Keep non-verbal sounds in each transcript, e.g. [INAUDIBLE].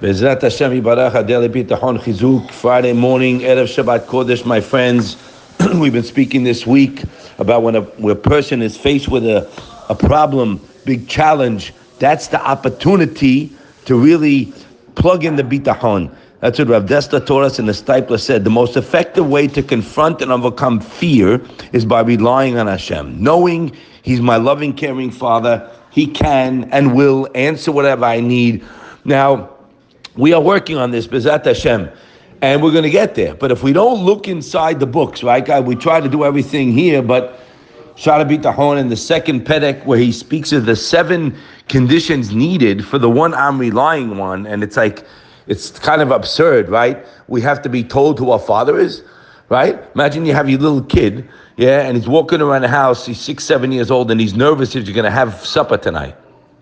Bezrat Hashem Yibarach Adeli Bitachon Chizuk Friday morning Erev Shabbat Kodesh my friends [CLEARS THROAT] we've been speaking this week about when a, when a person is faced with a, a problem big challenge that's the opportunity to really plug in the bitachon that's what Rav Desta taught us and the Steipler said. The most effective way to confront and overcome fear is by relying on Hashem, knowing He's my loving, caring Father. He can and will answer whatever I need. Now, we are working on this, Bezat Hashem, and we're going to get there. But if we don't look inside the books, right, God, we try to do everything here, but Shaar HaBitachon in the second Perek, where he speaks of the seven conditions needed for the one I'm relying on, and it's like, it's kind of absurd, right? We have to be told who our father is, right? Imagine you have your little kid, yeah, and he's walking around the house, he's six, seven years old, and he's nervous if you're going to have supper tonight.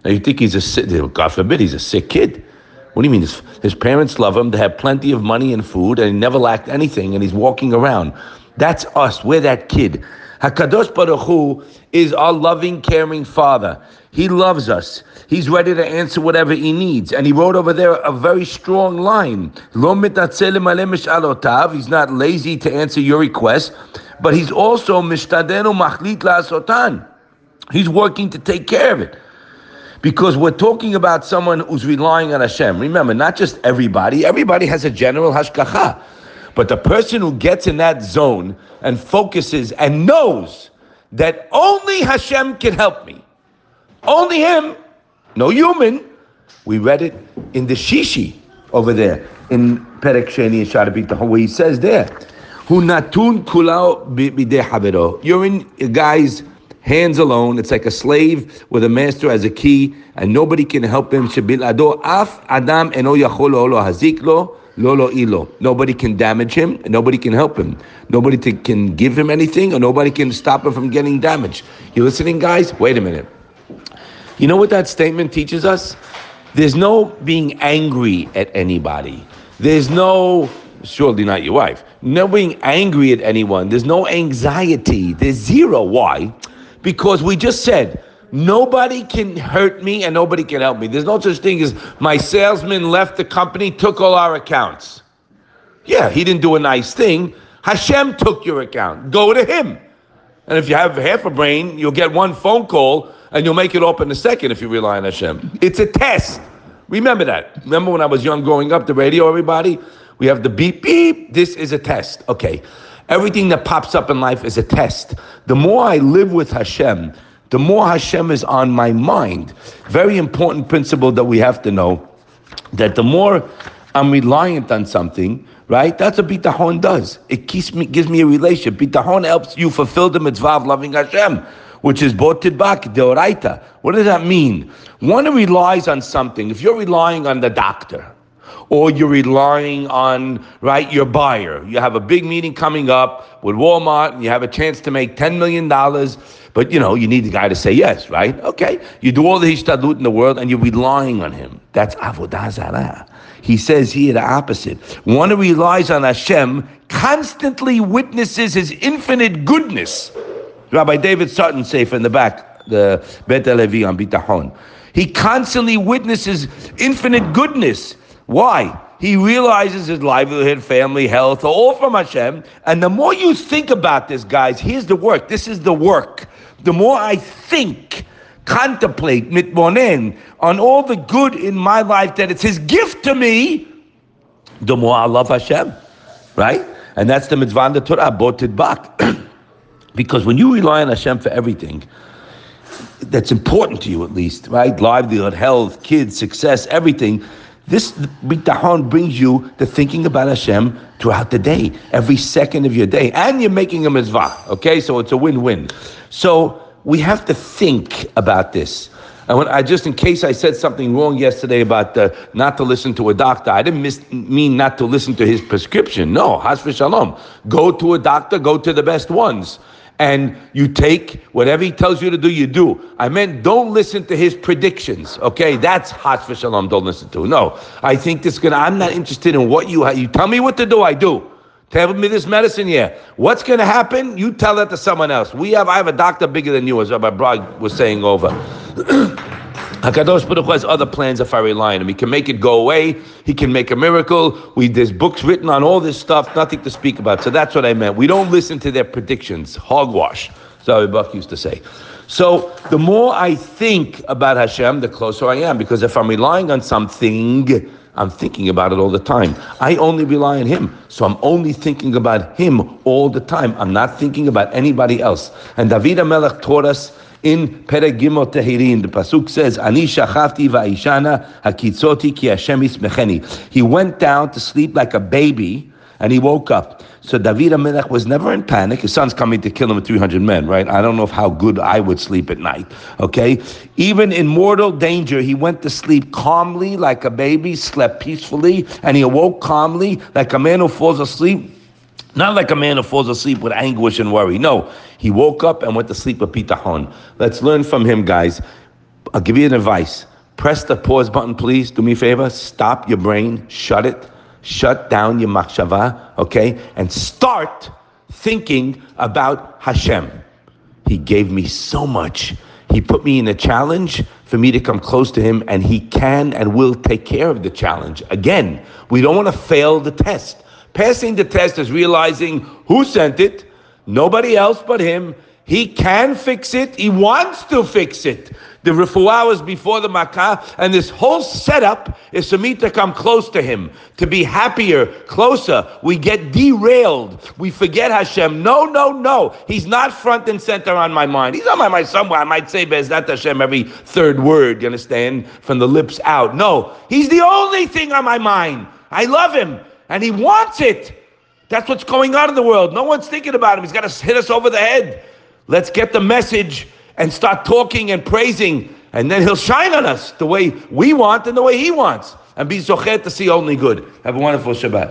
Now you think he's a sick, God forbid, he's a sick kid. What do you mean? His, his parents love him. They have plenty of money and food, and he never lacked anything, and he's walking around. That's us. We're that kid. Hakadosh Baruch Hu is our loving, caring Father. He loves us. He's ready to answer whatever he needs. And he wrote over there a very strong line. He's not lazy to answer your request, but he's also mishtadenu. He's working to take care of it because we're talking about someone who's relying on Hashem. Remember, not just everybody. Everybody has a general hashgacha. But the person who gets in that zone and focuses and knows that only Hashem can help me, only Him, no human. We read it in the Shishi over there in Perek Sheni and Sharabit, where he says there, "Hu natun kulao b'dei You're in guy's hands alone. It's like a slave with a master as a key, and nobody can help him. af adam haziklo lolo ilo. Nobody can damage him, nobody can help him. Nobody can give him anything, or nobody can stop him from getting damaged. You listening, guys? Wait a minute. You know what that statement teaches us? There's no being angry at anybody. There's no surely not your wife. No being angry at anyone. There's no anxiety. There's zero. Why? Because we just said nobody can hurt me and nobody can help me. There's no such thing as my salesman left the company, took all our accounts. Yeah, he didn't do a nice thing. Hashem took your account. Go to him. And if you have half a brain, you'll get one phone call and you'll make it up in a second if you rely on Hashem. It's a test. Remember that. Remember when I was young growing up, the radio, everybody? We have the beep, beep. This is a test. Okay. Everything that pops up in life is a test. The more I live with Hashem, the more Hashem is on my mind. Very important principle that we have to know that the more I'm reliant on something, right? That's what bitahon does. It keeps me, gives me a relation. Bitahon helps you fulfill the mitzvah of loving Hashem, which is uvo tidbak deoraita. What does that mean? One relies on something. If you're relying on the doctor, or you're relying on right your buyer. You have a big meeting coming up with Walmart, and you have a chance to make ten million dollars. But you know, you need the guy to say yes, right? Okay. You do all the hishtadlut in the world and you're relying on him. That's avodah zarah. He says here the opposite. One who relies on Hashem constantly witnesses his infinite goodness. Rabbi David Sutton say in the back, the Bet Levi on Bitahon. He constantly witnesses infinite goodness. Why? He realizes his livelihood, family, health, all from Hashem. And the more you think about this, guys, here's the work. This is the work. The more I think, contemplate, mitbonen, on all the good in my life that it's his gift to me, the more I love Hashem. Right? And that's the mitzvah the Torah, uvo tidbak. [CLEARS THROAT] because when you rely on Hashem for everything, that's important to you at least, right? Livelihood, health, kids, success, everything this bitahon brings you the thinking about Hashem throughout the day, every second of your day, and you're making a mitzvah. Okay, so it's a win-win. So we have to think about this. And when I just in case I said something wrong yesterday about uh, not to listen to a doctor, I didn't mean not to listen to his prescription. No, has shalom. Go to a doctor. Go to the best ones and you take whatever he tells you to do, you do. I meant don't listen to his predictions. Okay, that's hot for shalom. Don't listen to. No, I think this gonna. I'm not interested in what you. You tell me what to do, I do. Tell me this medicine here. What's going to happen? You tell that to someone else. We have. I have a doctor bigger than you, as Rabbi Bragg was saying over. [CLEARS THROAT] Hakadosh Baruch Hu has other plans if I rely on him. He can make it go away. He can make a miracle. We there's books written on all this stuff. Nothing to speak about. So that's what I meant. We don't listen to their predictions. Hogwash. So Buck used to say. So the more I think about Hashem, the closer I am. Because if I'm relying on something, I'm thinking about it all the time. I only rely on Him. So I'm only thinking about Him all the time. I'm not thinking about anybody else. And David HaMelech taught us in Perek Tehillim, the pasuk says, "Ani shachafti va'ishana hakitzoti ki ismecheni." He went down to sleep like a baby, and he woke up. So David HaMelech was never in panic. His son's coming to kill him with 300 men, right? I don't know how good I would sleep at night, okay? Even in mortal danger, he went to sleep calmly like a baby, slept peacefully, and he awoke calmly like a man who falls asleep not like a man who falls asleep with anguish and worry. No, he woke up and went to sleep with bitachon. Let's learn from him, guys. I'll give you an advice. Press the pause button, please. Do me a favor. Stop your brain. Shut it. Shut down your machshava, okay? And start thinking about Hashem. He gave me so much. He put me in a challenge for me to come close to Him, and He can and will take care of the challenge. Again, we don't want to fail the test. Passing the test is realizing who sent it, nobody else but him. He can fix it. He wants to fix it. The refuah was before the makkah, and this whole setup is for me to come close to him, to be happier, closer. We get derailed. We forget Hashem. No, no, no. He's not front and center on my mind. He's on my mind somewhere. I might say Bezat Hashem every third word, you understand? From the lips out. No, he's the only thing on my mind. I love him and he wants it. That's what's going on in the world. No one's thinking about him. He's got to hit us over the head. Let's get the message and start talking and praising, and then he'll shine on us the way we want and the way he wants, and be zochet to see only good. Have a wonderful Shabbat.